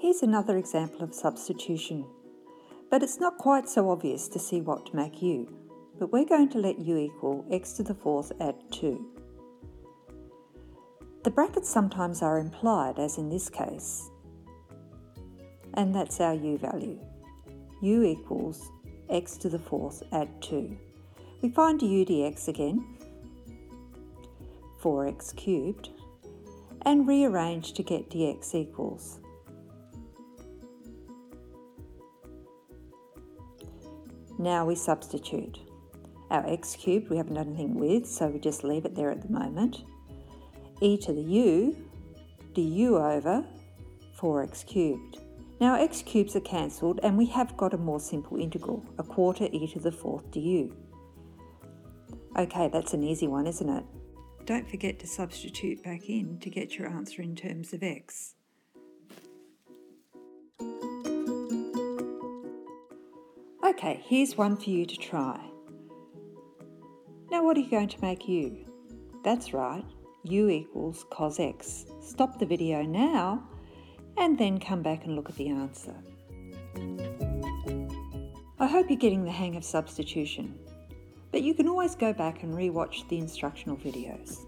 Here's another example of substitution, but it's not quite so obvious to see what to make u, but we're going to let u equal x to the fourth add 2. The brackets sometimes are implied, as in this case, and that's our u value. u equals x to the fourth add 2. We find du dx again, 4x cubed, and rearrange to get dx equals Now we substitute. Our x cubed we haven't done anything with, so we just leave it there at the moment. e to the u, du over 4x cubed. Now x cubes are cancelled and we have got a more simple integral, a quarter e to the fourth du. Okay, that's an easy one, isn't it? Don't forget to substitute back in to get your answer in terms of x. Okay, here's one for you to try. Now what are you going to make u? That's right, u equals cos x. Stop the video now and then come back and look at the answer. I hope you're getting the hang of substitution, but you can always go back and re-watch the instructional videos.